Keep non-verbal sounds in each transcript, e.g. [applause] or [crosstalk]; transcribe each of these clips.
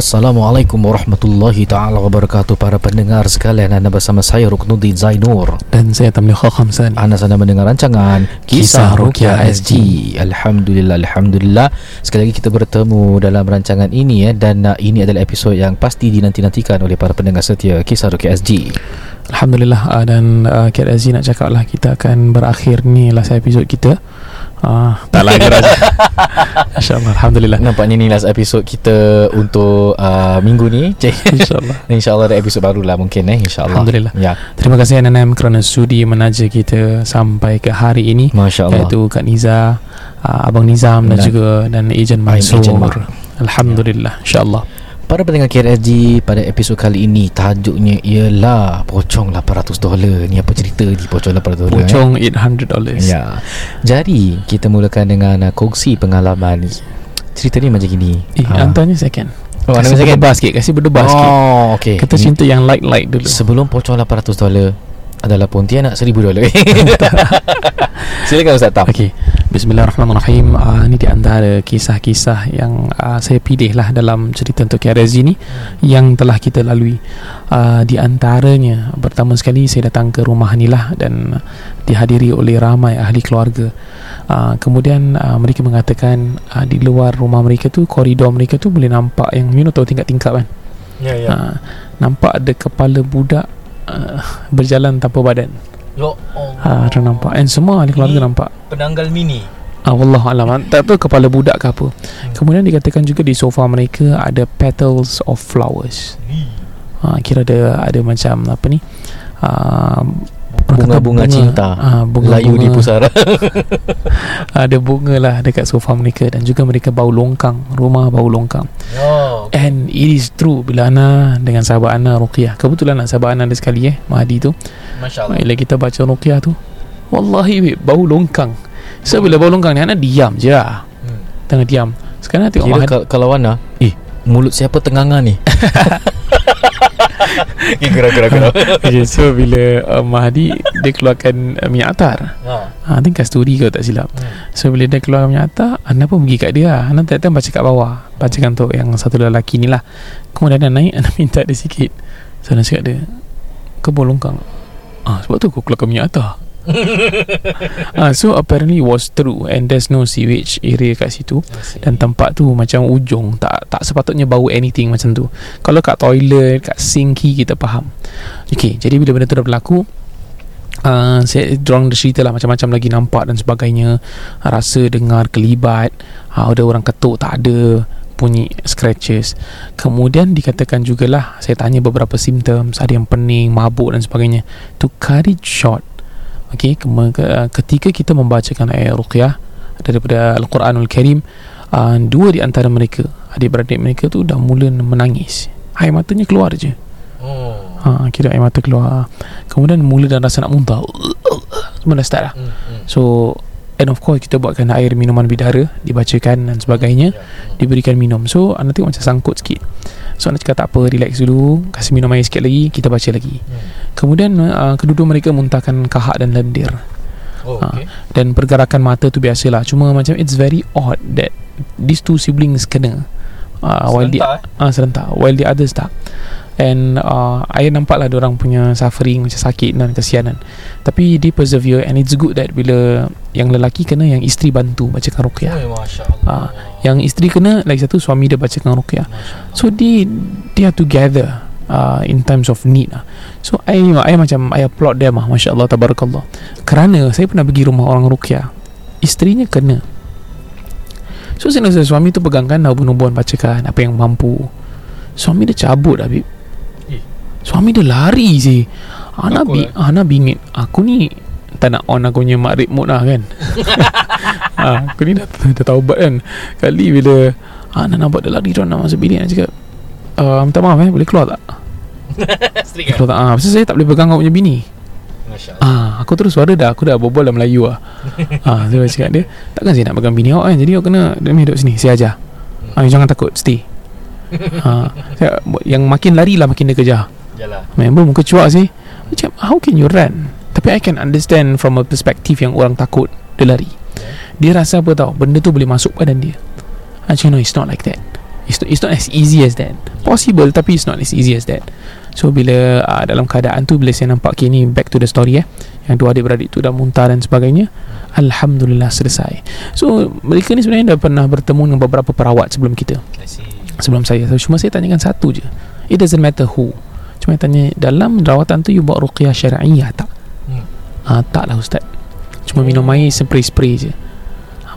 Assalamualaikum warahmatullahi taala wabarakatuh para pendengar sekalian anda bersama saya Ruknuddin Zainur dan saya Tamliha Khamsani. Anda sedang mendengar rancangan Kisah Ruqyah SG. Alhamdulillah alhamdulillah sekali lagi kita bertemu dalam rancangan ini ya dan uh, ini adalah episod yang pasti dinanti-nantikan oleh para pendengar setia Kisah Ruqyah SG. Alhamdulillah uh, dan uh, Kak Aziz nak cakap lah kita akan berakhir ni last episod kita. Uh, tak lagi rasa. [laughs] InsyaAllah Alhamdulillah. Nampaknya ni last episod kita untuk uh, minggu ni. [laughs] InsyaAllah. InsyaAllah ada episod baru lah mungkin eh InsyaAllah. Alhamdulillah. Ya. Terima kasih NNM kerana sudi menaja kita sampai ke hari ini. Masya Allah. Iaitu Kak Niza, uh, Abang Nizam dan, Dan- juga dan Ejen Mansur. Alhamdulillah. InsyaAllah. Para pendengar KRSG pada episod kali ini tajuknya ialah pocong 800 dolar. Ni apa cerita di pocong 800 dolar? Pocong $800. Eh? Ya. Jadi kita mulakan dengan uh, kongsi pengalaman. Cerita ni macam gini. Eh, Ah. hantarnya second. Oh, second? berdebar sikit. Kasih berdebar sikit. Oh, okey. Kita cinta yang light-light dulu. Sebelum pocong 800 dolar adalah Pontianak 1000 dolar. [laughs] Silakan Ustaz Tam. Okey. Bismillahirrahmanirrahim. Uh, ini di antara kisah-kisah yang uh, saya pilih lah dalam cerita untuk KRZ ni yang telah kita lalui. Uh, di antaranya pertama sekali saya datang ke rumah ni lah dan dihadiri oleh ramai ahli keluarga. Uh, kemudian uh, mereka mengatakan uh, di luar rumah mereka tu koridor mereka tu boleh nampak yang you know tahu tingkap-tingkap kan. Ya, Uh, nampak ada kepala budak uh, berjalan tanpa badan. Yo, Ah, uh, nampak and semua ahli keluarga Ini- nampak. penanggal mini. Ah, Allah alam Tak tahu kepala budak ke apa Kemudian dikatakan juga di sofa mereka Ada petals of flowers ha, Kira ada Ada macam Apa ni uh, Bunga-bunga cinta. ah, bunga, Layu di pusara. [laughs] Ada bunga lah Dekat sofa mereka Dan juga mereka bau longkang Rumah bau longkang Yo. And it is true Bila Ana Dengan sahabat Ana Ruqyah Kebetulan nak sahabat Ana ada sekali eh Mahdi tu Masya-Allah. Bila kita baca Ruqyah tu Wallahi weh, Bau longkang So bila bau longkang ni Ana diam je lah Hmm. Tengah diam Sekarang tengok Kira Mahdi ka- kalau Wana Eh. Mulut siapa tenganga ni [laughs] [laughs] Gerak-gerak okay, So bila uh, Mahdi Dia keluarkan uh, minyak atar. Ha, I think kasturi ke tak silap. Hmm. So bila dia keluar minyak atar Ana pun pergi kat dia. Lah. Ana tak baca kat bawah. Bacakan untuk yang satu lelaki ni lah. Kemudian Ana naik [laughs] Ana minta dia sikit. So Ana cakap dia Kau bau longkang? Ah, sebab tu kau keluarkan minyak atar ah, So apparently was true And there's no sewage area kat situ. Dan tempat tu macam ujung tak tak sepatutnya bau anything macam tu. Kalau kat toilet kat sinki kita faham. Okay jadi bila benda tu dah berlaku Uh, saya dorang dah cerita lah macam-macam lagi nampak dan sebagainya. Rasa dengar kelibat uh, ada orang ketuk tak ada bunyi scratches. Kemudian dikatakan jugalah saya tanya beberapa symptoms ada yang pening mabuk dan sebagainya. To cut it short Okay, kema- ke- uh, ketika kita membacakan ayat ruqyah daripada Al-Quranul Karim uh, dua di antara mereka adik-beradik mereka tu dah mula menangis. Air matanya keluar je. Oh. ha, kira air mata keluar. Kemudian mula dan rasa nak muntah. Semua dah start lah Hmm, hmm. so and of course kita buatkan air minuman bidara dibacakan dan sebagainya. Ya, hmm. diberikan minum. So anda tengok macam sangkut sikit so anda cakap tak apa relax dulu kasih minum air sikit lagi kita baca lagi Hmm. kemudian uh, kedua-dua mereka muntahkan kahak dan lendir Oh, Ah. okay. dan pergerakan mata tu biasalah cuma macam it's very odd that these two siblings kena uh, while the Serentak, ah serentak while the others tak and uh, I nampak lah orang punya suffering macam sakit dan kesianan. Tapi dia persevere and it's good that bila yang lelaki kena yang isteri bantu bacakan ruqyah. Oh, Masya Allah. Ah, yang isteri kena lagi satu suami dia bacakan ruqyah. So they they are together uh, in times of need lah. So I, I macam I applaud them lah Masya Allah Tabarakallah. Kerana saya pernah pergi rumah orang Ruqyah Isterinya kena. So saya rasa suami tu pegangkan Nubuan-nubuan bacakan Apa yang mampu. Suami dia cabut Habib. Suami dia lari sih Ana, bi eh? Ana bingit Aku ni Tak nak on aku punya makrib mode lah kan? Ha, [laughs] Aku ni dah, dah taubat kan? Kali bila Nak nampak dia lari Dia nak masuk bilik Nak cakap uh, Minta maaf eh Boleh keluar tak? [laughs] Keluar tak? Pasal saya tak boleh pegang Kau punya bini. Ah, Aku terus suara dah Aku dah berbual dalam Melayu lah. [laughs] Ah, So dia cakap dia Takkan saya nak pegang bini awak kan? Jadi awak kena Dia hidup sini Saya ajar. Ah, Jangan takut Stay. Ah, saya, Yang makin lari lah Makin dia kejar Yalah. Member muka cuak sih. Macam how can you run Tapi I can understand From a perspective Yang orang takut Dia lari. Dia rasa apa tau? Benda tu boleh masuk badan dia. Actually no it's not like that. It's not, it's not as easy as that. Possible Tapi it's not as easy as that. So bila uh, Dalam keadaan tu Bila saya nampak Okay ni back to the story eh. Yang dua adik-beradik tu Dah muntah dan sebagainya. Alhamdulillah selesai. So mereka ni sebenarnya Dah pernah bertemu Dengan beberapa perawat Sebelum kita. Sebelum saya. So, cuma saya tanyakan satu je. It doesn't matter who cuma saya tanya dalam rawatan tu you buat ruqyah syar'iyah tak? Hmm. ah, tak lah ustaz. Cuma minum air spray-spray je.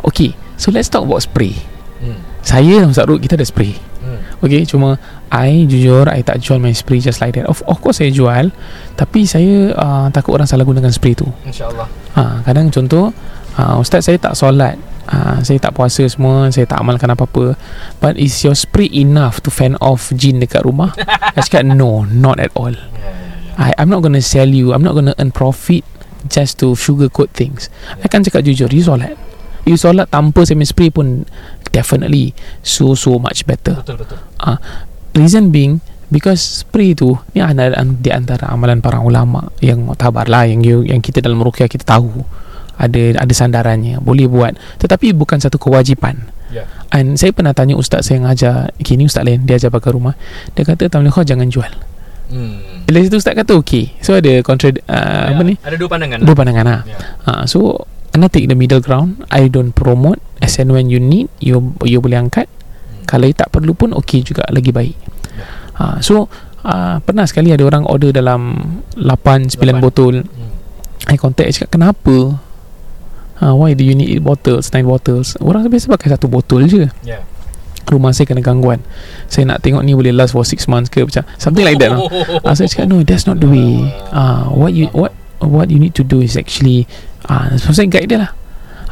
Okay. So let's talk about spray. Hmm. saya dan Ustaz Rud kita ada spray. Hmm. Okay cuma I jujur I tak jual my spray just like that. Of, of course saya jual. Tapi saya uh, takut orang salah gunakan spray tu. InsyaAllah. Ha, Kadang contoh uh, Ustaz saya tak solat uh, Saya tak puasa semua Saya tak amalkan apa-apa. But is your spray enough To fan off jin dekat rumah? [laughs] I cakap no Not at all. Ya, ya, ya. I, I'm not gonna sell you I'm not gonna earn profit Just to sugarcoat things. I kan cakap jujur You solat. You solat tanpa semi spray pun Definitely So so much better. Betul betul. Reason being Because spray tu Ni ada di antara amalan para ulama Yang mutabar lah Yang you, yang kita dalam rukyah kita tahu Ada ada sandarannya Boleh buat Tetapi bukan satu kewajipan Ya And saya pernah tanya ustaz saya yang ajar Okay ni ustaz lain Dia ajar pakai rumah Dia kata Tamil kau jangan jual Hmm Bila situ ustaz kata okay So ada kontra uh, Ya, Apa ni Ada dua pandangan Dua pandangan lah Ya uh, So Anda take the middle ground I don't promote As and when you need You you boleh angkat Hmm. kalau you tak perlu pun okey juga lagi baik. Ya. Ha, so uh, pernah sekali ada orang order dalam 8 9 Lapan. botol. Hmm. I contact I cakap kenapa? Ha, why do you need 8 bottles, 9 bottles? Orang biasa pakai satu botol je. Ya Rumah saya kena gangguan. Saya nak tengok ni boleh last for 6 months ke macam something like that. lah. [laughs] Ah, saya cakap no that's not the way. Ah, what you what what you need to do is actually ah, so saya guide dia lah.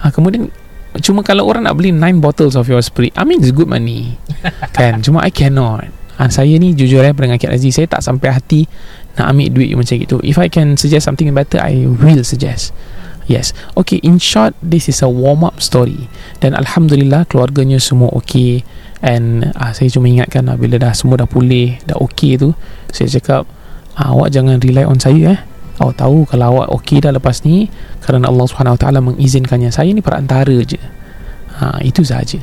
Ah, kemudian cuma kalau orang nak beli 9 bottles of your spray, I mean it's good money. [laughs] kan? Cuma I cannot. Ah, saya ni jujur eh pendengar Kak Aziz saya tak sampai hati nak ambil duit macam itu. If I can suggest something better, I will suggest. Yes. Okay, in short, this is a warm up story. Dan Alhamdulillah keluarganya semua okay. And ah, saya cuma ingatkan lah, bila dah semua dah pulih, dah okay tu, saya cakap, ah, awak jangan rely on saya eh. Awak tahu kalau awak okay dah lepas ni, kerana Allah Taala mengizinkannya. Saya ni perantara je. Ha, itu sahaja.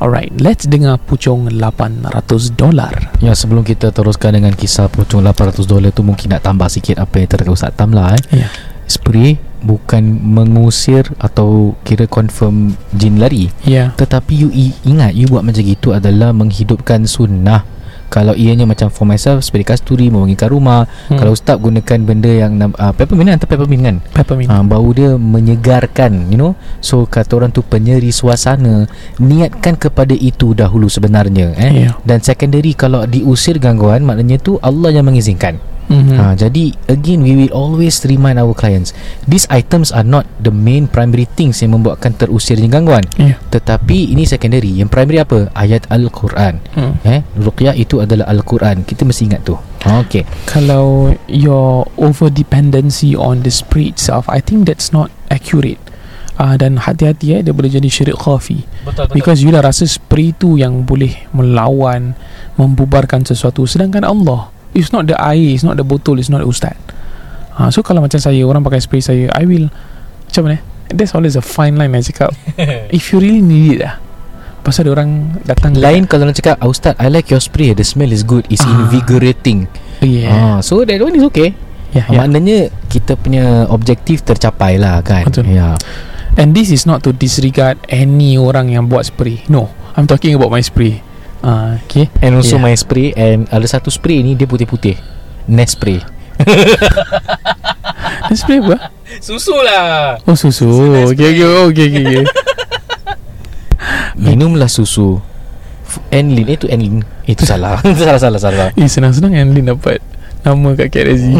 Alright, let's dengar pucung 800 dolar. Ya sebelum kita teruskan dengan kisah pocong 800 dolar tu mungkin nak tambah sikit apa yang terkata Ustaz Tam lah eh. Ya. Spray bukan mengusir atau kira confirm jin lari Ya. tetapi you ingat you buat macam gitu adalah menghidupkan sunnah kalau ianya macam for myself spray kasturi mewangikan rumah Hmm. kalau ustaz gunakan benda yang uh, peppermint atau peppermint kan peppermint. uh, bau dia menyegarkan you know so kata orang tu penyeri suasana niatkan kepada itu dahulu sebenarnya eh Ya. dan secondary kalau diusir gangguan maknanya tu Allah yang mengizinkan Mhm. Ha, jadi again we will always remind our clients these items are not the main primary things yang membuatkan terusirnya gangguan Ya. tetapi ini secondary yang primary apa ayat al-Quran Hmm. eh ruqyah itu adalah al-Quran kita mesti ingat tu okey Kalau your over dependency on the spray itself, I think that's not accurate. Ah dan hati-hati eh dia boleh jadi syirik khafi. betul Because you dah rasa spray tu yang boleh melawan Membubarkan sesuatu Sedangkan Allah It's not the air It's not the botol It's not the ustaz. Ha, So kalau macam saya Orang pakai spray saya I will Macam mana? There's always a fine line I cakap. [laughs] If you really need it lah Pasal ada orang datang lain kalau orang cakap ah, ustaz I like your spray the smell is good it's Ah. invigorating. Yeah. Ah, so that one is okay. Yeah, yeah. yeah. maknanya kita punya objektif tercapai lah kan? Betul. ya. And this is not to disregard Any orang yang buat spray. No I'm talking about my spray uh, Okay and also Yeah. my spray and ada satu spray ni dia putih-putih. Nest spray. [laughs] Dan spray apa? susu lah. Oh susu. Susu Okay okay okay okay, okay. [laughs] minumlah susu. Enlin itu Enlin itu salah. Itu [laughs] salah salah salah. Eh senang-senang Enlin dapat Nama kat KRZ [laughs]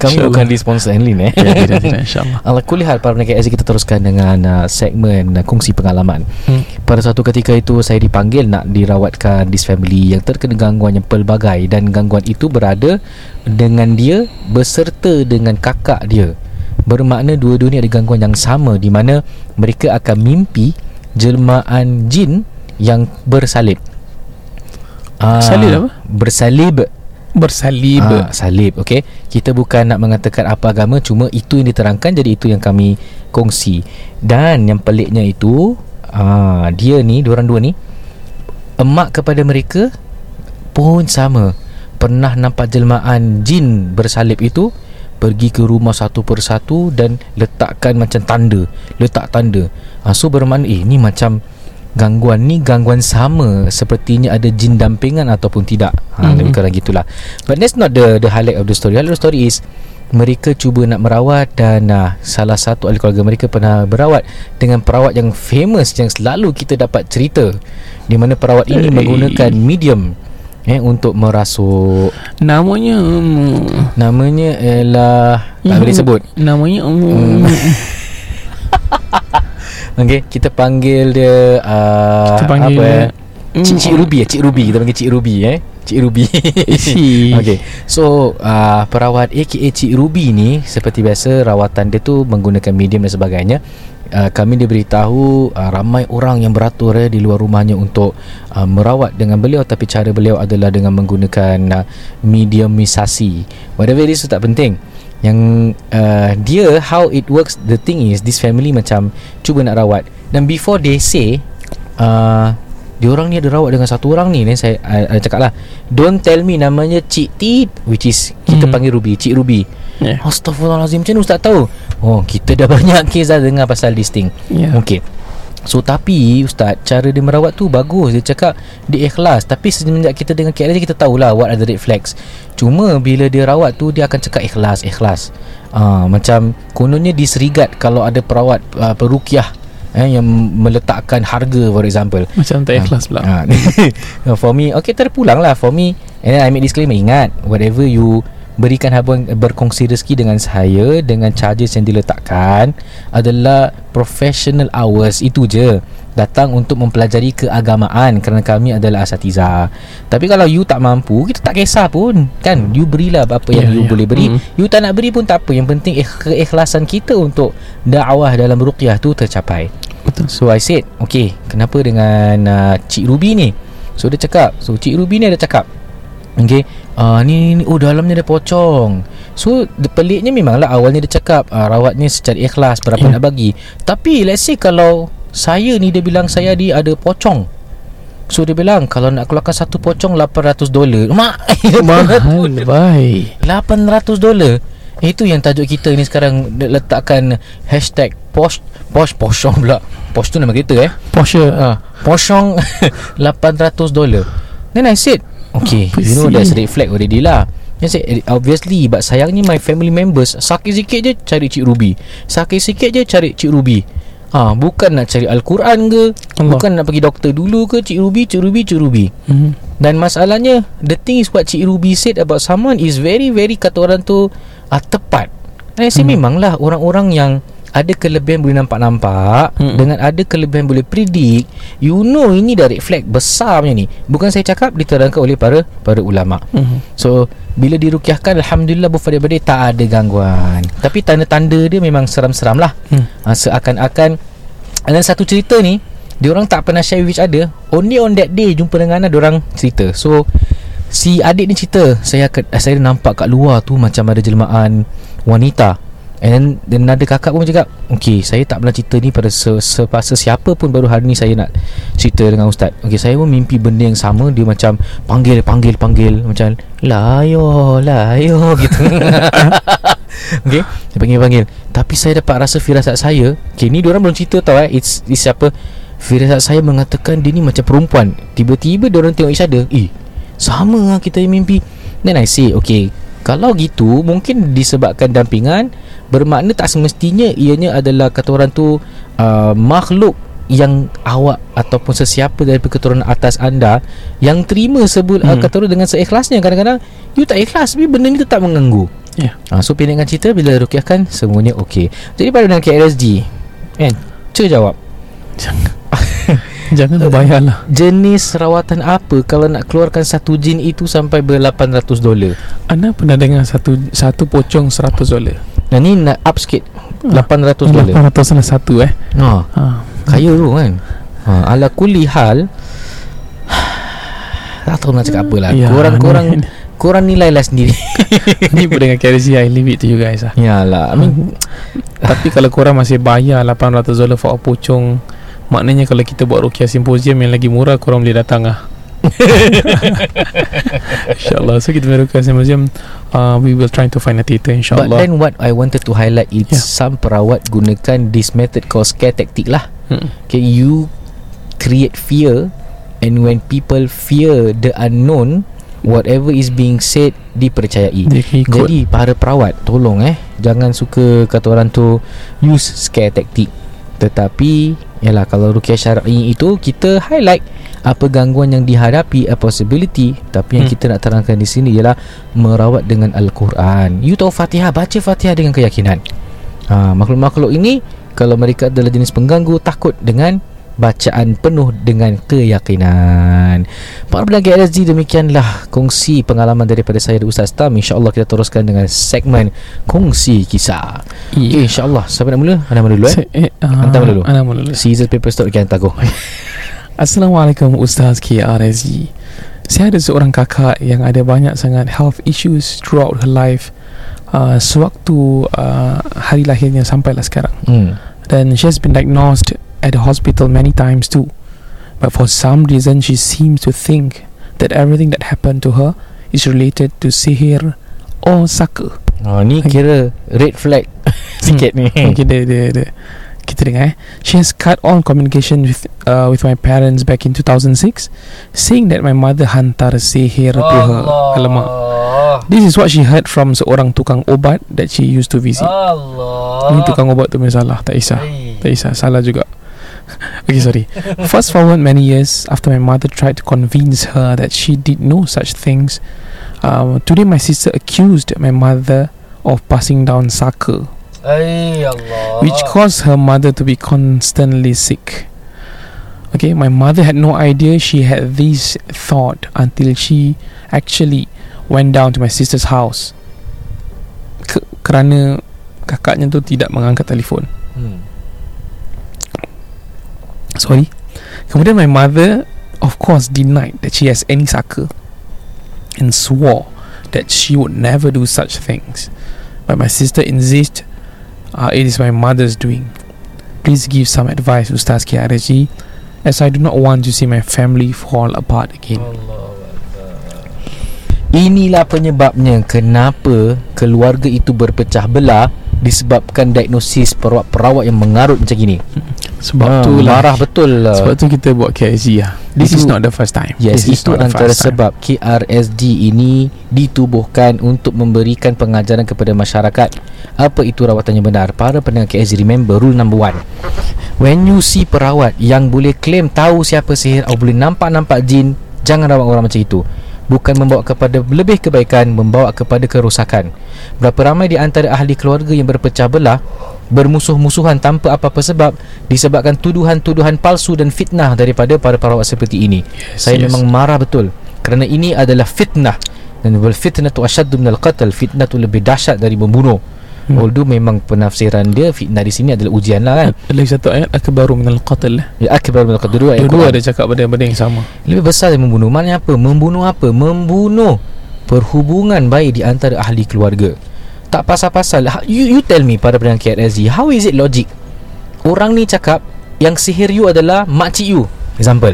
Kami InsyaAllah. bukan di sponsor Enlin eh Ya tidak tidak InsyaAllah [laughs] Ala kulihal para pendengar KSG kita teruskan dengan uh, segmen uh, kongsi pengalaman. hmm. Pada suatu ketika itu saya dipanggil nak dirawatkan this family yang terkena gangguan yang pelbagai dan gangguan itu berada dengan dia beserta dengan kakak dia. Bermakna dua-dua ni ada gangguan yang sama di mana mereka akan mimpi jelmaan jin yang bersalib. Ah, Salib apa? Bersalib Bersalib. Ah, salib okey. Kita bukan nak mengatakan apa agama cuma itu yang diterangkan jadi itu yang kami kongsi. Dan yang peliknya itu ah, dia ni diorang dua ni emak kepada mereka pun sama. Pernah nampak jelmaan jin bersalib itu pergi ke rumah satu persatu dan letakkan macam tanda letak tanda. Ha, so bermakna eh ni macam gangguan ni gangguan sama sepertinya ada jin dampingan ataupun tidak. Ha, Mhm. lebih kurang gitulah. But that's not the the highlight of the story. Highlight of the story is mereka cuba nak merawat dan uh, salah satu ahli keluarga mereka pernah berawat dengan perawat yang famous yang selalu kita dapat cerita di mana perawat ini Eh. menggunakan medium eh untuk merasuk. Namanya um, namanya ialah tak boleh sebut. Namanya um, [laughs] okey kita panggil dia uh, Kita panggil apa eh? dia, Cik, mm, Cik Ruby eh? Cik Ruby Kita panggil Cik Ruby eh? Cik Ruby. [laughs] Okay So uh, Perawat AKA Cik Ruby ni Seperti biasa Rawatan dia tu Menggunakan medium dan sebagainya. Uh, Kami diberitahu uh, Ramai orang yang beratur eh, Di luar rumahnya Untuk uh, Merawat dengan beliau. Tapi cara beliau adalah Dengan menggunakan uh, Mediumisasi. Whatever it is tak penting yang uh, dia how it works the thing is this family macam cuba nak rawat. Dan before they say uh, dia orang ni ada rawat dengan satu orang ni then saya uh, cakap lah don't tell me namanya Cik Tit which is kita Hmm. panggil Ruby Cik Ruby. Ya Astaghfirullahalazim macam mana ustaz tahu? Oh kita dah [laughs] banyak kes dah dengar pasal this thing. Ya Okay So tapi Ustaz Cara dia merawat tu Bagus. Dia cakap Dia ikhlas. Tapi semenjak kita dengan KL Kita tahulah What are the red flags. Cuma bila dia rawat tu Dia akan cakap ikhlas Ikhlas. Uh, Macam Kononnya diserigat Kalau ada perawat uh, Perukiah eh, Yang meletakkan harga For example. Macam tak ikhlas pula. Ah, [laughs] For me Okay terpulang lah For me And then I make disclaimer Ingat Whatever you Berikan habang berkongsi rezeki dengan saya Dengan charges yang diletakkan Adalah Professional hours Itu je Datang untuk mempelajari keagamaan Kerana kami adalah asatiza. Tapi kalau you tak mampu Kita tak kisah pun Kan? You berilah apa yang Ya, you ya. boleh beri. Mm. You tak nak beri pun tak apa. Yang penting ikh- keikhlasan kita Untuk dakwah dalam ruqyah tu tercapai. Betul. So I said Okay Kenapa dengan uh, Cik Ruby ni? So dia cakap So Cik Ruby ni ada cakap Okay uh, ni, ni Oh dalamnya ada pocong. So the peliknya memanglah Awalnya dia cakap uh, Rawatnya secara ikhlas Berapa Ya. nak bagi. Tapi let's say kalau Saya ni dia bilang Saya ni ada pocong. So dia bilang Kalau nak keluarkan satu pocong 800 dolar. Mak! [laughs] Mahal Baik 800 dolar. Itu yang tajuk kita ni sekarang Letakkan Hashtag Posh Posh Poshong pula. Posh tu nama kereta eh. Porsche. Ah, Poshong [laughs] 800 dolar. Then I said Okay Apa You know that's red flag already lah I said eh, Obviously But sayangnya my family members Sakit sikit je Cari Cik Ruby Sakit sikit je Cari Cik Ruby Ah, bukan nak cari Al-Quran ke Allah. Bukan nak pergi doktor dulu ke Cik Ruby Cik Ruby Cik Ruby hmm. dan masalahnya The thing is what Cik Ruby said About someone Is very very Kata orang tu uh, Tepat Dan saya hmm. memanglah Orang-orang yang ada kelebihan boleh nampak-nampak. Hmm. Dengan ada kelebihan boleh predict You know ini dah red flag besar punya ni. Bukan saya cakap diterangkan oleh para para ulama. Hmm. So bila dirukiahkan Alhamdulillah Bufadil-badil tak ada gangguan. Tapi tanda-tanda dia memang seram-seram lah. Hmm. ha, Seakan-akan Dan satu cerita ni Diorang tak pernah share with each other. Only on that day Jumpa dengan Ana Diorang cerita. So Si adik ni cerita Saya saya nampak kat luar tu Macam ada jelmaan Wanita And then ada kakak pun cakap Okay saya tak pernah cerita ni Pada se- sepasa siapa pun Baru hari ni saya nak Cerita dengan ustaz. Okay saya pun mimpi benda yang sama. Dia macam Panggil panggil panggil. Macam Layo Layo [laughs] Gitu. Okay Dia panggil-panggil Tapi saya dapat rasa firasat saya Okay ni diorang belum cerita tau eh. It's, it's apa Firasat saya mengatakan Dia ni macam perempuan. Tiba-tiba diorang tengok each other Eh Sama lah kita yang mimpi. Then I say Okay Kalau gitu Mungkin disebabkan dampingan Bermakna tak semestinya Ianya adalah Kata orang tu uh, Makhluk yang awak ataupun sesiapa dari keturunan atas anda yang terima sebut hmm. Hmm. kata orang dengan seikhlasnya kadang-kadang you tak ikhlas tapi benda ni tetap mengganggu Ya. ha, so pendekkan cerita bila rukiahkan semuanya okey jadi pada dengan KRSG kan cuba jawab Jangan [laughs] Jangan bayarlah [laughs] jenis rawatan apa kalau nak keluarkan satu jin itu sampai ber-800 dolar? Anda pernah dengar satu satu pocong 100 dolar? Nah ni nak up sikit. Ah, 800 dolar. 800 salah satu eh. Ha, ha. Kaya tu kan. Ha, Ala kuli hal [sighs] Tak tahu nak cakap apa lah Ya, Korang-korang ni- Korang nilailah sendiri. [laughs] Ni pun dengan KRC I leave it to you guys lah. Yalah I mean Tapi kalau korang masih bayar 800 dolar for a pocong Maknanya kalau kita buat Rukiah Symposium yang lagi murah Korang boleh datang lah. [laughs] InsyaAllah. So kita punya Rukiah Symposium uh, We will try to find a theatre But InsyaAllah. then what I wanted to highlight Is Yeah. some perawat gunakan This method called scare tactic lah. Mm. Okay you Create fear And when people fear the unknown Whatever is being said Dipercayai. Jadi para perawat Tolong eh. Jangan suka Kata orang tu Use scare tactic. Tetapi Yalah kalau rukiah syar'i itu Kita highlight Apa gangguan yang dihadapi A possibility. Tapi yang Hmm. kita nak terangkan di sini Ialah Merawat dengan Al-Quran. You tahu Fatihah Baca Fatihah dengan keyakinan. Ha, Makhluk-makhluk ini Kalau mereka adalah jenis pengganggu Takut dengan Bacaan penuh dengan keyakinan. Para pendengar LSG demikianlah kongsi pengalaman daripada saya dan Ustaz Tam. InsyaAllah kita teruskan dengan segmen kongsi kisah. Okay yeah. insyaAllah. Siapa nak mula? Anda mula dulu eh? Eh, uh, Hantar mula dulu. Anda mula dulu. Scissors paper stone Kita hantar Assalamualaikum Ustaz KRSG Saya ada seorang kakak yang ada banyak sangat health issues throughout her life uh, Sewaktu uh, hari lahirnya sampailah sekarang. Hmm. Then she has been diagnosed at the hospital many times too But for some reason she seems to think that everything that happened to her is related to sihir or saka oh, Ni kira red flag [laughs] Sikit ni Okay, dia, dia, dia. Kita dengar eh. She has cut all communication with uh, with my parents back in 2006 saying that my mother hantar sihir to her. Alamak. This is what she heard from seorang tukang ubat that she used to visit. Allah Ini tukang ubat tu masalah, tak isah. Tak isah, salah juga. [laughs] okay, sorry. Fast forward many years after my mother tried to convince her that she did no such things. Um, today, my sister accused my mother of passing down saka, which caused her mother to be constantly sick. Okay, my mother had no idea she had this thought until she actually went down to my sister's house. Ke- kerana kakaknya tu tidak mengangkat telefon. Sorry. Kemudian my mother of course denied that she has any saka and swore that she would never do such things. But my sister insists uh, it is my mother's doing. Please give some advice, Ustaz KRG, as I do not want to see my family fall apart again. Inilah penyebabnya Kenapa Keluarga itu berpecah belah Disebabkan diagnosis Perawat-perawat yang mengarut macam gini Sebab Ah, tu lah. Marah betul lah Sebab tu kita buat KRG lah. This Itu- is not the first time. Yes, This is itu antara time. sebab KRSG ini ditubuhkan untuk memberikan pengajaran kepada masyarakat apa itu rawatan yang benar. Para pendengar KRSG remember rule number one. When you see perawat yang boleh claim tahu siapa sihir atau boleh nampak-nampak jin, jangan rawat orang macam itu. Bukan membawa kepada lebih kebaikan, membawa kepada kerosakan. Berapa ramai di antara ahli keluarga yang berpecah belah bermusuh-musuhan tanpa apa-apa sebab disebabkan tuduhan-tuduhan palsu dan fitnah daripada para perawat seperti ini. Yes, Saya yes. memang marah betul kerana ini adalah fitnah dan wal fitnatu asyaddu minal qatl fitnah tu lebih dahsyat dari membunuh Hmm. although memang penafsiran dia fitnah di sini adalah ujian lah kan lagi satu ayat akbaru minal qatl. ya akbar minal qatl dua ayat Quran. ada cakap benda-benda yang sama. lebih besar dari membunuh maknanya apa membunuh apa membunuh perhubungan baik di antara ahli keluarga tak pasal-pasal Ha- you, you tell me pada pendengar KRSG how is it logic orang ni cakap yang sihir you adalah makcik you example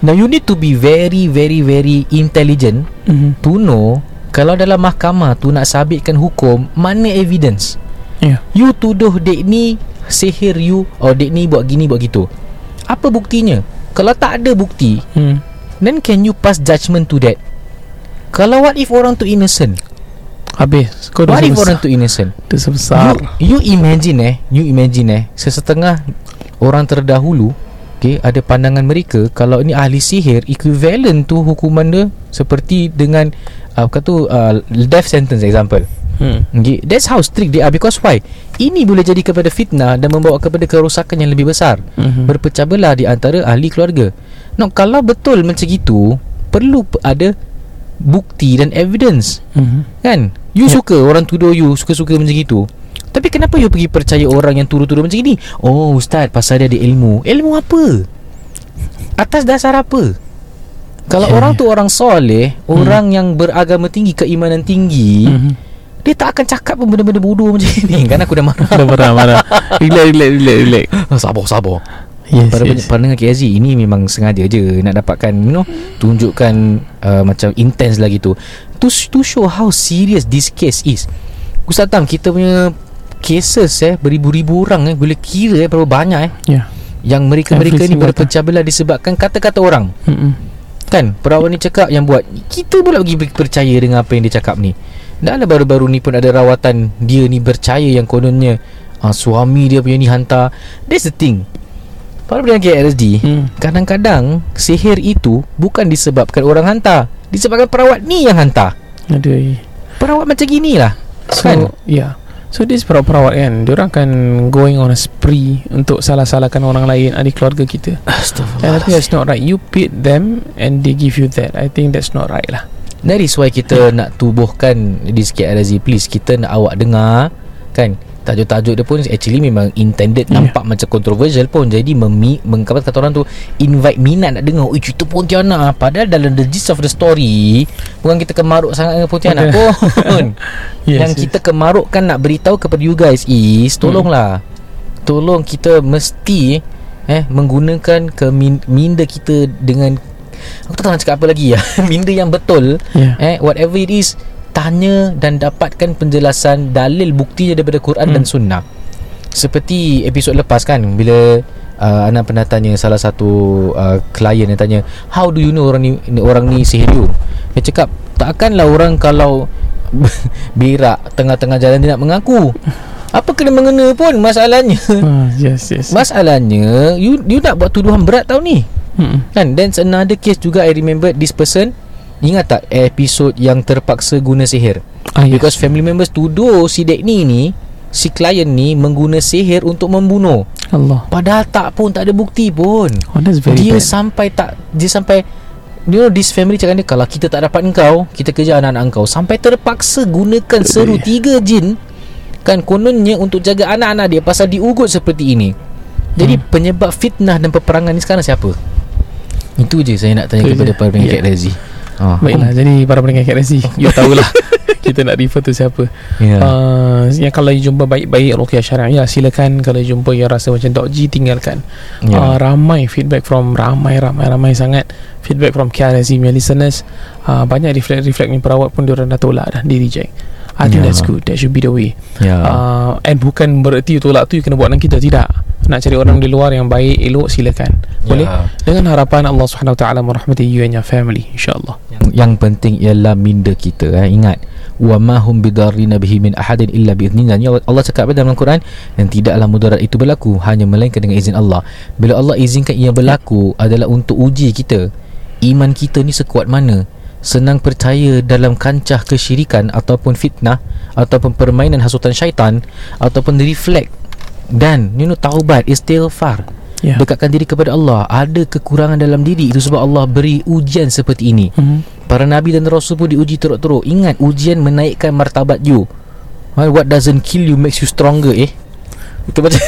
now you need to be very very very intelligent Mm-hmm. to know kalau dalam mahkamah tu nak sabitkan hukum mana evidence Ya. you tuduh dek ni sihir you or dek ni buat gini buat gitu apa buktinya kalau tak ada bukti Hmm. then can you pass judgment to that kalau what if orang tu innocent Habis. Kau what if orang sebesar. tu innocent Dah sebesar. you, you imagine eh you imagine eh sesetengah orang terdahulu Okay, ada pandangan mereka kalau ini ahli sihir equivalent tu hukuman dia seperti dengan uh, kata uh, death sentence example. Hmm. okay, that's how strict they are because why? Ini boleh jadi kepada fitnah dan membawa kepada kerosakan yang lebih besar. Mhm. berpecah belah di antara ahli keluarga. No, kalau betul macam itu perlu ada bukti dan evidence. Mhm. kan? You Ya. suka orang tuduh you suka-suka macam itu. Tapi kenapa you pergi percaya orang yang tuduh-tuduh macam ini? Oh ustaz pasal dia ada ilmu. Ilmu apa? Atas dasar apa kalau Ya, orang tu orang soleh orang yang beragama tinggi keimanan tinggi Mhm. dia tak akan cakap pun benda-benda bodoh macam [laughs] ni. Kan aku dah marah. Dah marah marah. Relax relax relax relax. Sabar sabar. Yes Para yes. pendengar KSG Ini memang sengaja je Nak dapatkan You know Tunjukkan uh, Macam intense lagi tu. To, to show how serious This case is. Ustaz Tam Kita punya Cases eh Beribu-ribu orang eh Boleh kira eh Berapa banyak eh Ya. Yang mereka-mereka Every ni Berpecah belah Disebabkan kata-kata orang. Mhm. Kan? Perawan ni cakap Yang buat. Kita pula pergi percaya Dengan apa yang dia cakap ni. Dah lah baru-baru ni pun Ada rawatan Dia ni percaya Yang kononnya uh, Suami dia punya ni hantar. That's the thing. Para pendengar KRSG Hmm. Kadang-kadang Sihir itu Bukan disebabkan orang hantar. Disebabkan perawat ni yang hantar. Aduh. Perawat macam gini lah So Kan? yeah So this perawat-perawat kan Diorang kan Going on a spree Untuk salah-salahkan orang lain Adik keluarga kita. And I think that's not right. You paid them And they give you that. I think that's not right lah. That is why kita nak tubuhkan Di KRSG Please kita nak awak dengar Kan Tajuk-tajuk dia pun Actually memang intended Yeah. Nampak macam controversial pun. Jadi memi, meng, apa kata orang tu Invite minat nak dengar Eh cerita Pontianak Padahal dalam the gist of the story Bukan kita kemaruk sangat dengan Pontianak pun. [laughs] Yang kita kemarukkan nak beritahu kepada you guys is Tolonglah. Tolong kita mesti eh menggunakan ke min, minda kita dengan aku tak tahu nak cakap apa lagi ya. [laughs] Minda yang betul Yeah eh whatever it is tanya dan dapatkan penjelasan dalil buktinya daripada Quran Hmm. dan sunnah. Seperti episod lepas kan bila uh, anak pernah tanya salah satu uh, klien yang tanya how do you know orang ni orang ni sihir you? Dia cakap takkanlah orang kalau [laughs] berak tengah-tengah jalan dia nak mengaku. Apa kena mengena pun masalahnya. Ah, Yes yes. Masalahnya you you nak buat tuduhan berat tau ni. Hmm. Kan? Then another case juga I remember this person Ingat tak episod yang terpaksa guna sihir? Ah, yes. Because family members tuduh si dek ni ni Si klien ni mengguna sihir untuk membunuh. Allah. Padahal tak pun Tak ada bukti pun. Oh that's very Dia bad. sampai tak Dia sampai You know this family cakap dia Kalau kita tak dapat engkau Kita kejar anak-anak engkau. Sampai terpaksa gunakan seru tiga jin Kan kononnya untuk jaga anak-anak dia Pasal diugut seperti ini. Jadi Hmm. penyebab fitnah dan peperangan ni sekarang siapa? Itu je saya nak tanya Itu kepada para pengikat Ya. Ah. Baiklah Jadi para pendengar KRSG You [laughs] tahulah Kita nak refer tu siapa Ya. uh, Yang kalau you jumpa baik-baik Ruqyah syariah Silakan Kalau you jumpa yang rasa macam Dok G Tinggalkan Ya. uh, Ramai feedback from Ramai ramai ramai sangat Feedback from KRSG punya listeners uh, Banyak reflect-reflect ni perawat pun Diorang dah tolak dah Di reject I think Ya. that's good That should be the way Ya. uh, And bukan bererti tolak tu You kena buat dengan kita Tidak Nak cari orang di luar yang baik Elok silakan Boleh Ya. Dengan harapan Allah Subhanahu Wa Taala merahmati you and your family insyaallah. yang, yang penting ialah minda kita eh. Ingat wa ma hum bidarrina bihi min ahadin illa biiznillah. Allah, Allah cakap dalam Al-Quran dan tidaklah mudarat itu berlaku hanya melainkan dengan izin Allah. Bila Allah izinkan ia berlaku adalah untuk uji kita. Iman kita ni sekuat mana? Senang percaya dalam kancah kesyirikan ataupun fitnah ataupun permainan hasutan syaitan ataupun reflect dan you know taubat istighfar. Ya. dekatkan diri kepada Allah. Ada kekurangan dalam diri itu sebab Allah beri ujian seperti ini. Mhm. Para Nabi dan Rasul pun diuji teruk-teruk. Ingat ujian menaikkan martabat you. Ha, What doesn't kill you makes you stronger eh? Itu macam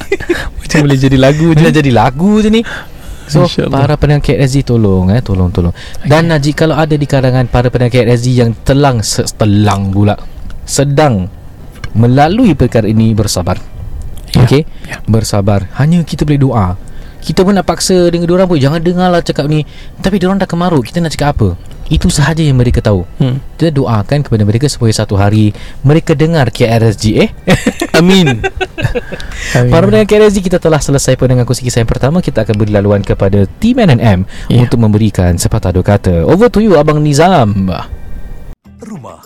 [laughs] Macam boleh jadi lagu je. jadi lagu je ni. So para pendengar KRSG tolong eh? Tolong tolong. Dan okay. kalau ada di kalangan para pendengar KRSG Yang telang se- Telang pula Sedang Melalui perkara ini bersabar Ya, Okay ya. Bersabar Hanya kita boleh doa Kita pun nak paksa dengan diorang pun Jangan dengarlah cakap ni Tapi diorang dah kemaruk Kita nak cakap apa Itu sahaja yang mereka tahu Hmm. kita doakan kepada mereka supaya satu hari mereka dengar KRSG eh. [laughs] Amin. Amin. Para pendengar KRSG kita telah selesai pun dengan kisah yang pertama. Kita akan beri laluan kepada Team NNM Ya. untuk memberikan sepatah dua kata. Over to you Abang Nizam. Rumah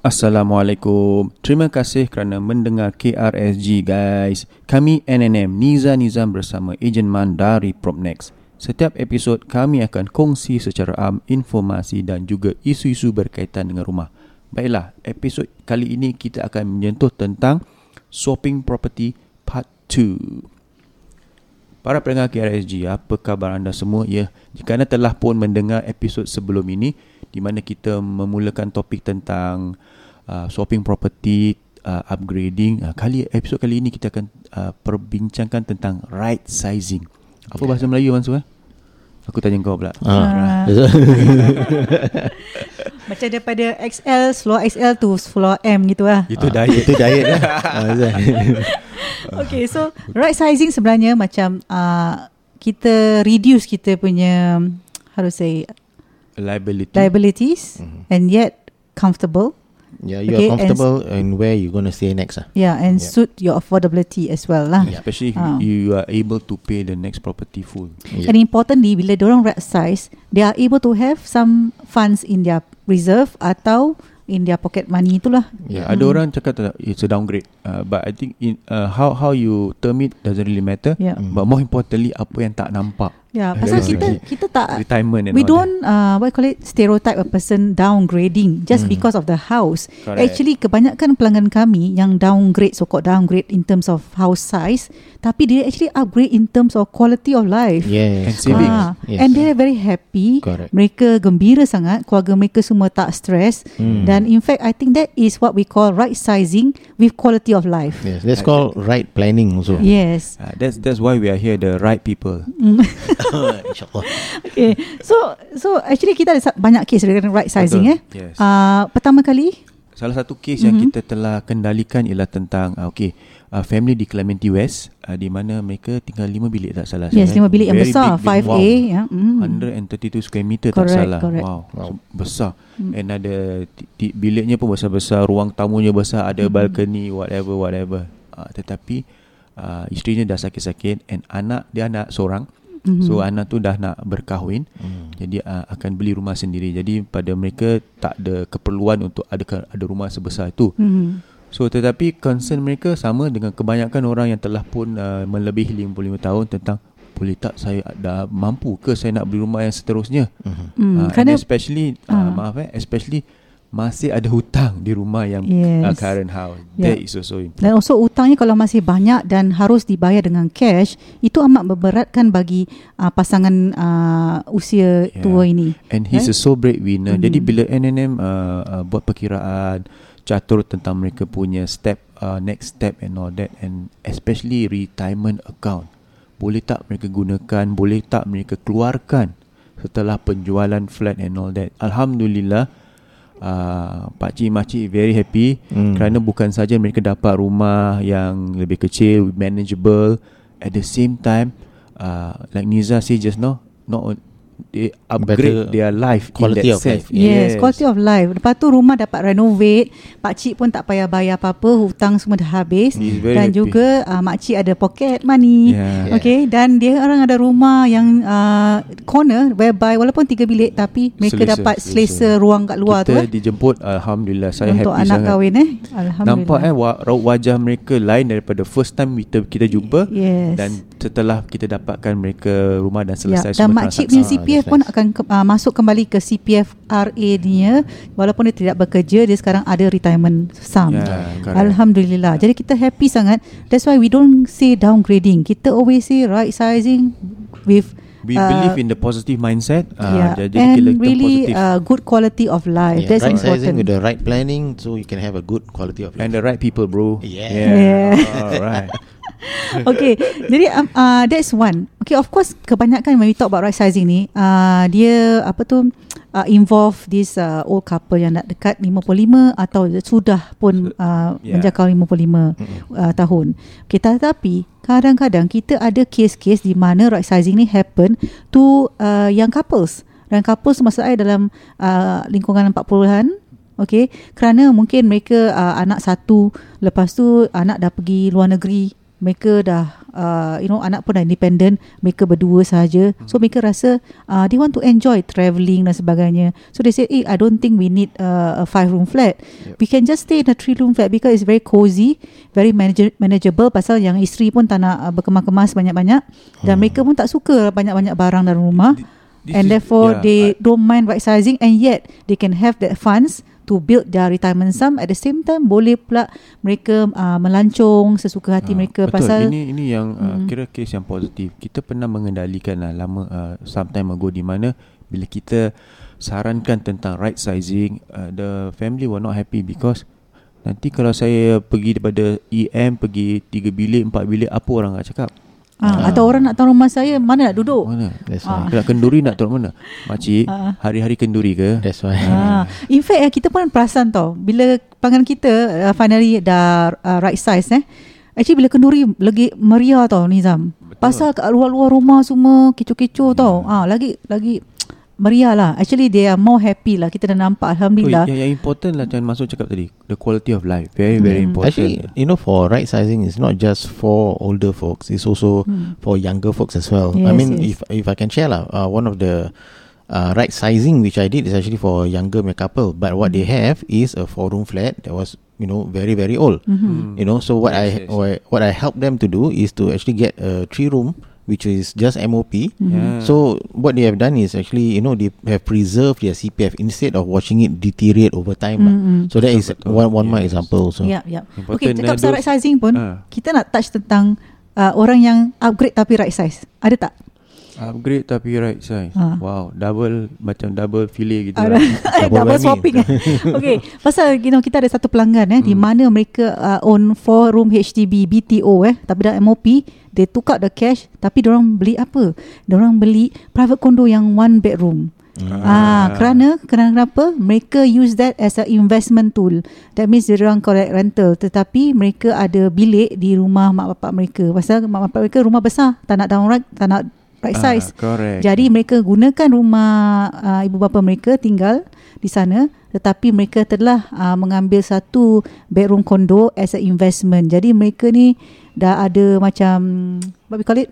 Assalamualaikum. Terima kasih kerana mendengar KRSG guys. Kami NNM Niza Nizam bersama Ejen Man dari Propnex. Setiap episod kami akan kongsi secara am informasi dan juga isu-isu berkaitan dengan rumah. Baiklah, episod kali ini kita akan menyentuh tentang swapping property part 2. Para pendengar KRSG, apa khabar anda semua? Ya, jika anda telah pun mendengar episod sebelum ini di mana kita memulakan topik tentang uh, swapping property, uh, upgrading. Uh, kali episod kali ini kita akan uh, perbincangkan tentang right sizing. Apa bahasa Melayu Mansur? Eh? Aku tanya kau pula. Ah. [laughs] Macam daripada XL Floor XL tu Floor M gitu lah Itu diet. Itu diet lah [laughs] Ah, Okay so Right sizing sebenarnya Macam uh, Kita reduce kita punya How to say Liability. Liabilities Mhm. And yet Comfortable Yeah, you Okay, are and comfortable and where you going to stay next ah. Yeah and Yeah. suit your affordability as well lah Especially if Ah. you are able to pay the next property full. Yeah. And importantly Bila diorang right size They are able to have Some funds in their reserve Atau In their pocket money itulah Yeah, ada orang cakap tak, it's a downgrade. Uh, but I think in uh, how how you term it doesn't really matter. Yeah Mm. But more importantly, apa yang tak nampak. Yeah, pasal Very kita kita tak Retirement and we don't uh, what you call it stereotype a person downgrading just Mm. because of the house. Correct. Actually kebanyakan pelanggan kami yang downgrade so called downgrade in terms of house size tapi dia actually upgrade in terms of quality of life. And Yes. savings. Ah, Yes. And they're very happy. Correct. Mereka gembira sangat, keluarga mereka semua tak stress Hmm. dan in fact I think that is what we call right sizing with quality of life. Yes, that's called right planning also. Yes. Uh, that's that's why we are here, the right people. Mm. [laughs] [laughs] InsyaAllah. okay. So so actually kita ada banyak case dengan right sizing Betul. eh. Yes. Uh, pertama kali Salah satu kes yang Mhm. kita telah kendalikan ialah tentang uh, okay, uh, family di Clementi West uh, di mana mereka tinggal 5 bilik tak salah Yes, saya. lima bilik yang Very besar, big, big. 5A Wow. ya. Mm. 132 square meter Correct, tak salah. correct. Wow. Wow. So, besar. Mm. And ada ti- ti- biliknya pun besar-besar, ruang tamunya besar, ada Mm. balcony whatever whatever. Uh, tetapi uh, isterinya dah sakit-sakit and anak dia anak seorang. Mhm. So anak tu dah nak berkahwin. Hmm. Jadi uh, akan beli rumah sendiri. Jadi pada mereka tak ada keperluan untuk ada ada rumah sebesar itu. Mhm. So tetapi concern mereka sama dengan kebanyakan orang yang telah pun uh, melebihi 55 tahun tentang boleh tak saya dah mampu ke saya nak beli rumah yang seterusnya. Mhm. Hmm, Uh, kerana and especially uh, Ah. maaf eh especially masih ada hutang di rumah yang Yes. uh, current house. Yeah. That is also important. dan also utangnya kalau masih banyak dan harus dibayar dengan cash, itu amat memberatkan bagi uh, pasangan uh, usia Yeah. tua ini. And he's a Right? sole breadwinner. Mhm. Jadi bila NNM uh, uh, buat perkiraan catur tentang mereka punya step uh, next step and all that and especially retirement account. Boleh tak mereka gunakan, boleh tak mereka keluarkan setelah penjualan flat and all that. Alhamdulillah uh, pak cik makcik very happy Hmm. kerana bukan saja mereka dapat rumah yang lebih kecil, manageable at the same time uh, like Niza say just now not they upgrade Better their life quality in that of sense. life. Yes, quality of life. Lepas tu rumah dapat renovate, pak cik pun tak payah bayar apa-apa, hutang semua dah habis dan happy. juga uh, mak cik ada pocket money. Yeah. Okay, dan dia orang ada rumah yang uh, corner whereby walaupun tiga bilik tapi mereka Selesa, dapat selesa. selesa ruang kat luar tu Kita eh. dijemput alhamdulillah saya untuk happy anak sangat. kahwin eh. Alhamdulillah. Nampak eh wajah mereka lain daripada first time kita kita jumpa Yes. dan setelah kita dapatkan mereka rumah dan selesai ya, dan semua makcik transaksi. punya CPF pun nice. akan ke, uh, masuk kembali ke CPF RA dia walaupun dia tidak bekerja dia sekarang ada retirement sum. Ya, correct. Alhamdulillah. Jadi kita happy sangat. That's why we don't say downgrading. Kita always say right sizing with We uh, believe in the positive mindset. yeah, Uh, jadi and kita really positif. uh, good quality of life. Yeah, That's right important. sizing with the right planning so you can have a good quality of life. and the right people, bro. Yeah. Yeah. Alright. [laughs] [laughs] okay, jadi um, uh, that's one. Okay, of course kebanyakan when we talk about right sizing ni, uh, dia apa tu uh, involve this uh, old couple yang nak dekat 55 atau sudah pun uh, Yeah. menjakau 55 uh, tahun. Okay, tetapi kadang-kadang kita ada kes-kes di mana right sizing ni happen to uh, young couples. Dan couples maksud saya dalam uh, lingkungan 40-an Okay, kerana mungkin mereka uh, anak satu, lepas tu anak dah pergi luar negeri, mereka dah uh, you know anak pun dah independent, mereka berdua sahaja. So mereka rasa uh, they want to enjoy travelling dan sebagainya. So they say, "Eh, I don't think we need uh, a five room flat. We can just stay in a three room flat because it's very cozy, very manage- manageable pasal yang isteri pun tak nak uh, berkemas-kemas banyak-banyak dan mereka pun tak suka banyak-banyak barang dalam rumah. This and is- therefore yeah, they I- don't mind right sizing and yet they can have that funds to build their retirement sum at the same time boleh pula mereka uh, melancong sesuka hati Ah, mereka betul. pasal ini ini yang uh, Mm. kira kes yang positif. Kita pernah mengendalikan lah lama uh, sometime ago di mana bila kita sarankan tentang right sizing, uh, the family were not happy because nanti kalau saya pergi daripada EM pergi 3 bilik, 4 bilik apa orang nak cakap? Uh, atau orang nak tahu rumah saya mana nak duduk Mana? That's Ah. why. Nak kenduri nak taruh mana? Makcik, Ah. hari-hari kenduri ke? That's why. Ah, in fact eh, kita pun perasan tau bila pelanggan kita uh, finally dah uh, right size eh. Actually bila kenduri lagi meriah tau Nizam. Betul. Pasal kat luar-luar rumah semua kecoh-kecoh tau. Ah lagi lagi meriah lah. Actually they are more happy lah. Kita dah nampak alhamdulillah. Oh, yang, yang important lah Macam Masuk cakap tadi The quality of life Very very Hmm. important Actually, you know, for right sizing, it's not just for older folks. It's also Hmm. for younger folks as well. Yes, I mean, yes. if if I can share lah, uh, one of the uh, right sizing which I did is actually for younger couple. But what they Hmm. have is a four room flat that was you know very very old. Mhm. You know, so what Yes, yes. I what, what I helped them to do is to actually get a three room which is just MOP. Mhm. Yeah. So what they have done is actually you know they have preserved their CPF instead of watching it deteriorate over time. lah. Mm-mm. So that is Betul, one one more yes. example. So ya. Important Okay, cakap pasal right sizing pun, Ah. kita nak touch tentang uh, orang yang upgrade tapi right size. Ada tak? Upgrade tapi right size Ah. Wow Double Macam double fillet gitu Ada lah [laughs] double, Double swapping. [laughs] okay, pasal you know kita ada satu pelanggan eh di mana mereka uh, own four room HDB BTO eh tapi dah MOP, they took out the cash tapi orang beli apa? Orang beli private condo yang one bedroom. Ah, kerana kerana kenapa? Mereka use that as a investment tool. That means dia orang collect rental tetapi mereka ada bilik di rumah mak bapak mereka. Pasal mak bapak mereka rumah besar, tak nak downright, tak nak right Ah, size. Correct Jadi mereka gunakan rumah uh, ibu bapa mereka tinggal di sana tetapi mereka telah uh, mengambil satu bedroom condo as a investment. Jadi mereka ni dah ada macam what we call it?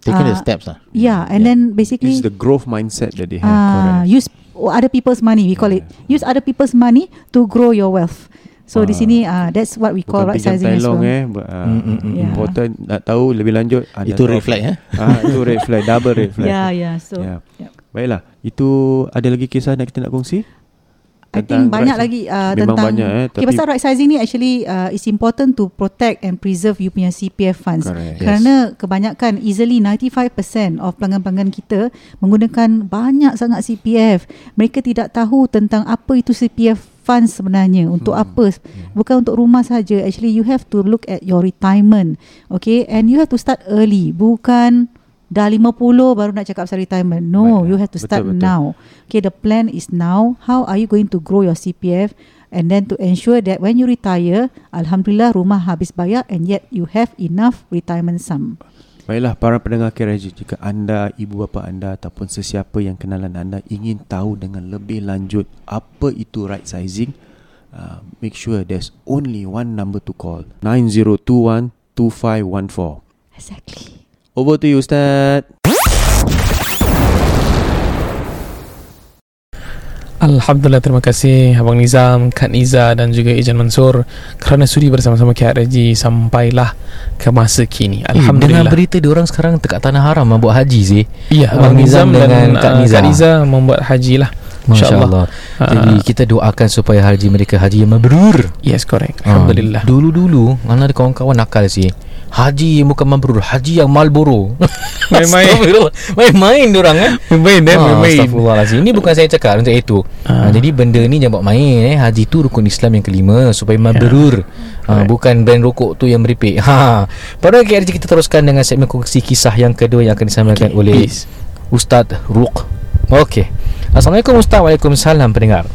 taking the Ah, steps lah. Yeah, and then This basically is the growth mindset that they have uh, Correct use other people's money we call it. Use other people's money to grow your wealth. So di Ah. sini uh, that's what we call right sizing as well. eh but, uh, Mm, mm, mm, Yeah. Important Nak tahu lebih lanjut ah, Itu red flag eh. ah, Itu red flag Double red flag Yeah, yeah. So yeah. yeah. Baiklah Itu Ada lagi kisah Yang kita nak kongsi I think banyak right lagi uh, Memang tentang banyak, eh, okay, tapi- pasal right sizing ni actually uh, it's important to protect and preserve you punya CPF funds. Correct. Yes. Kerana kebanyakan easily 95% of pelanggan-pelanggan kita menggunakan banyak sangat CPF. Mereka tidak tahu tentang apa itu CPF funds sebenarnya untuk Hmm. apa? Bukan untuk rumah saja. Actually you have to look at your retirement. Okay? And you have to start early. Bukan dah 50 baru nak cakap pasal retirement. No Baiklah. you have to start Betul, betul. now. Okay the plan is now. How are you going to grow your CPF and then to ensure that when you retire alhamdulillah rumah habis bayar and yet you have enough retirement sum Baiklah para pendengar KRJ Jika anda, ibu bapa anda Ataupun sesiapa yang kenalan anda Ingin tahu dengan lebih lanjut Apa itu right sizing uh, Make sure there's only one number to call. 9021-2514 exactly. Over to you Ustaz Alhamdulillah terima kasih Abang Nizam, Kak Niza dan juga Ijan Mansur kerana sudi bersama-sama KRG sampailah ke masa kini. Eh, Dengan Alhamdulillah. berita diorang sekarang dekat tanah haram ah, buat haji sih. Iya, Abang Abang Nizam Nizam dan dengan Kak Kak Niza. Kak Niza membuat haji lah. Masya. Allah. Ah. Jadi kita doakan supaya haji mereka haji yang mabrur. Yes, correct. Ah, Alhamdulillah. Dulu-dulu mana ada kawan-kawan nakal sih. Haji yang bukan mabrur, haji yang Marlboro. [laughs] Main-main. Main-main diorang eh. Main eh, Ah. Astagfirullahaladzim Ini bukan saya cakap untuk itu Ah. ah. Jadi benda ni jangan buat main eh. Haji tu rukun Islam yang kelima Supaya mabrur ah, Bukan brand rokok tu yang meripik ha. Pada KRJ kita teruskan dengan segmen kongsi kisah yang kedua Yang akan disampaikan Okay, oleh please. Ustaz Ruq Okey Assalamualaikum Ustaz Waalaikumsalam pendengar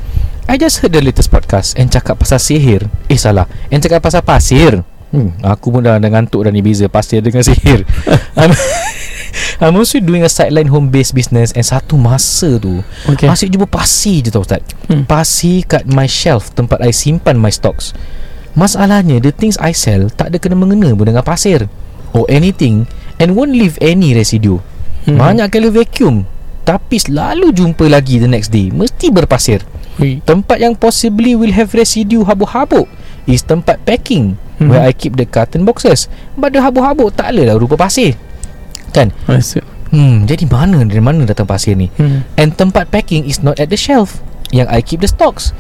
I just heard the latest podcast And cakap pasal sihir Eh salah And cakap pasal pasir hmm, Aku pun dah, dah ngantuk dah ni Beza pasir dengan sihir [laughs] I'm, I'm also doing a sideline home based business And satu masa tu Okay. Asyik jumpa pasir je tau Ustaz Hmm. Pasir kat my shelf Tempat I simpan my stocks Masalahnya The things I sell Tak ada kena-mengena pun dengan pasir Or anything And won't leave any residue Hmm. Banyak kali vacuum Tapi selalu jumpa lagi the next day Mesti berpasir Ui. Tempat yang possibly will have residue habuk-habuk Is tempat packing Mhm. Where I keep the carton boxes. But the habuk-habuk tak adalah rupa pasir. Kan? Hmm Jadi mana Dari mana datang pasir ni? Hmm. And tempat packing is not at the shelf Yang I keep the stocks.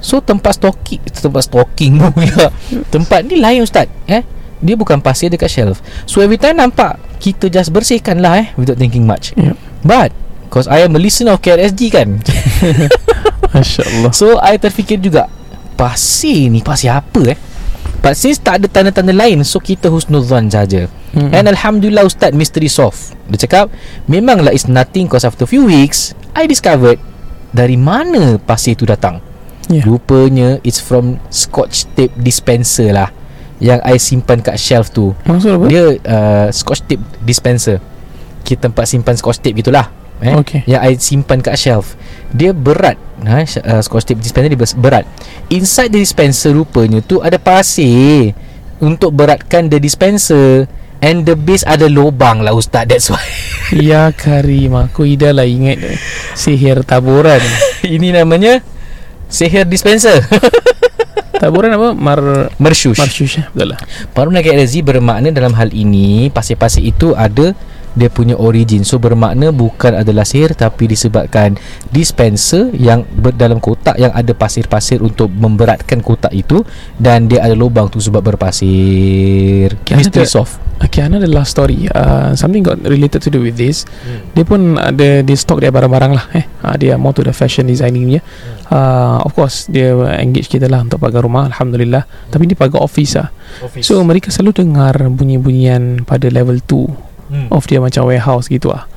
So tempat stocking Tempat stocking [laughs] pula. Tempat ni lain ustaz Eh? Dia bukan pasir dekat shelf. So every time nampak Kita just bersihkan lah eh? Without thinking much. Yep. But Because I am a listener of KRSG kan? [laughs] [laughs] Masya Allah So I terfikir juga Pasir ni Pasir apa eh But since tak ada tanda-tanda lain So kita husnuzan saja Hmm. And Alhamdulillah Ustaz Mystery solve Dia cakap Memanglah it's nothing Cause after few weeks I discovered Dari mana pasir tu datang yeah. Rupanya It's from Scotch tape dispenser lah Yang I simpan kat shelf tu Maksud apa? Dia uh, Scotch tape dispenser Kita tempat simpan scotch tape gitulah eh? Okay. Yang I simpan kat shelf Dia berat ha? uh, Scotch tape dispenser dia berat Inside the dispenser rupanya tu Ada pasir Untuk beratkan the dispenser And the base ada lubang lah Ustaz That's why [laughs] Ya Karim Aku ida lah ingat Sihir taburan [laughs] Ini namanya Sihir dispenser [laughs] Taburan apa? Mar Mershush Marshush eh? Betul lah Paruna KRZ bermakna dalam hal ini Pasir-pasir itu ada Dia punya origin. So bermakna bukan adalah sihir Tapi disebabkan Dispenser Yang ber, dalam kotak Yang ada pasir-pasir Untuk memberatkan kotak itu Dan dia ada lubang tu Sebab berpasir. Okay, Mystery ada- soft Okay another last story. Uh, Something got related to do with this. Hmm. Dia pun ada Dia stock dia barang-barang lah eh. uh, Dia more to the fashion designing dia Hmm. uh, Of course Dia engage kita lah Untuk pagar rumah Alhamdulillah. Tapi dia pagar office lah. So mereka selalu dengar Bunyi-bunyian Pada level 2 Hmm. Of dia macam warehouse gitu lah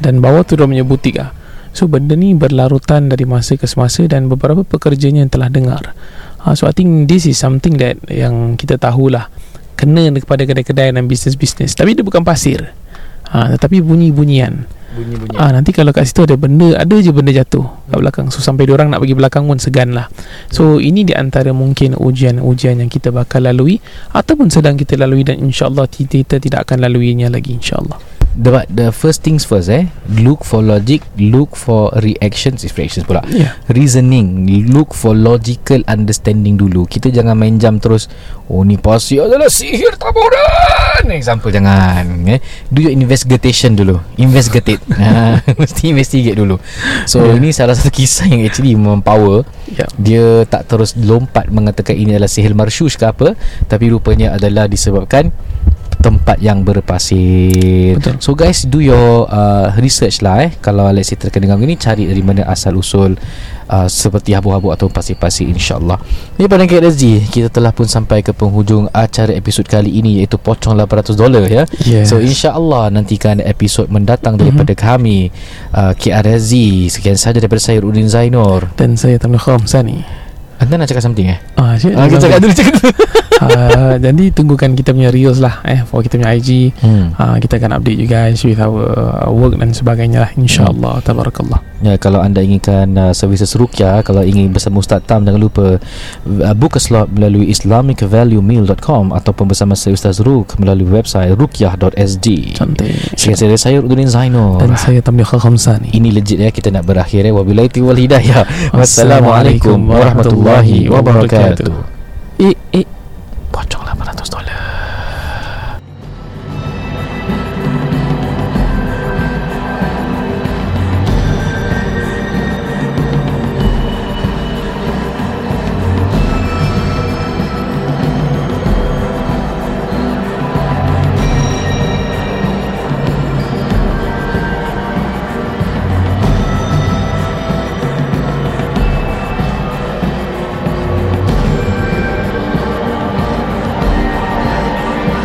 Dan bawah tu dia punya butik lah So benda ni berlarutan dari masa ke semasa Dan beberapa pekerjanya yang telah dengar. Uh, So I think this is something that Yang kita tahulah Kena kepada kedai-kedai dan bisnes-bisnes. Tapi dia bukan pasir. Uh, Tetapi bunyi-bunyian Bunyi-bunyi Ah nanti kalau kat situ ada benda ada je benda jatuh kat belakang. So sampai orang nak pergi belakang pun segan lah. So ini di antara mungkin ujian-ujian yang kita bakal lalui ataupun sedang kita lalui dan insya-Allah kita tidak akan laluinya lagi insya-Allah. The, but the first things first eh? Look for logic Look for reactions Is reactions pula. Ya. reasoning look for logical understanding dulu. Kita jangan main jam terus oh ni pasir adalah sihir taburan example jangan eh? Do your investigation dulu. Investigate. [laughs] Ha, mesti investigate dulu. So Yeah. ini salah satu kisah yang actually memang power Ya. dia tak terus lompat mengatakan ini adalah sihir marshush ke apa tapi rupanya adalah disebabkan tempat yang berpasir. Betul. So guys do your uh, research lah eh kalau let's say terkena gangguan ni cari dari mana asal usul uh, seperti habuk-habuk atau pasir-pasir insyaallah. Ni pada KRSG kita telah pun sampai ke penghujung acara episod kali ini iaitu pocong 800 dolar ya. Yes. So insyaallah nantikan episod mendatang daripada kami uh, KRSG. Sekian sahaja daripada saya Udin Zainur. Dan saya Tamil Khamsani. Anda nak cakap something eh? Ah, cik, Ah, cakap dulu cakap dulu. [laughs] uh, jadi tunggukan kita punya reels lah eh for kita punya IG. Hmm. Uh, kita akan update you guys with our uh, work dan sebagainya lah insyaallah tabarakallah. Ya, kalau anda inginkan uh, services Rukia Kalau ingin bersama Ustaz Tam Jangan lupa uh, Book a slot melalui islamicvaluemeal.com Ataupun bersama saya Ustaz Ruk Melalui website rukyah.sg Cantik. Saya saya Udin Zainur Dan saya Tamil Khamsani. Ini legit ya Kita nak berakhir ya Wabillahi taufiq wal hidayah Wassalamualaikum warahmatullahi wabarakatuh Eh, eh pocong 800 dolar.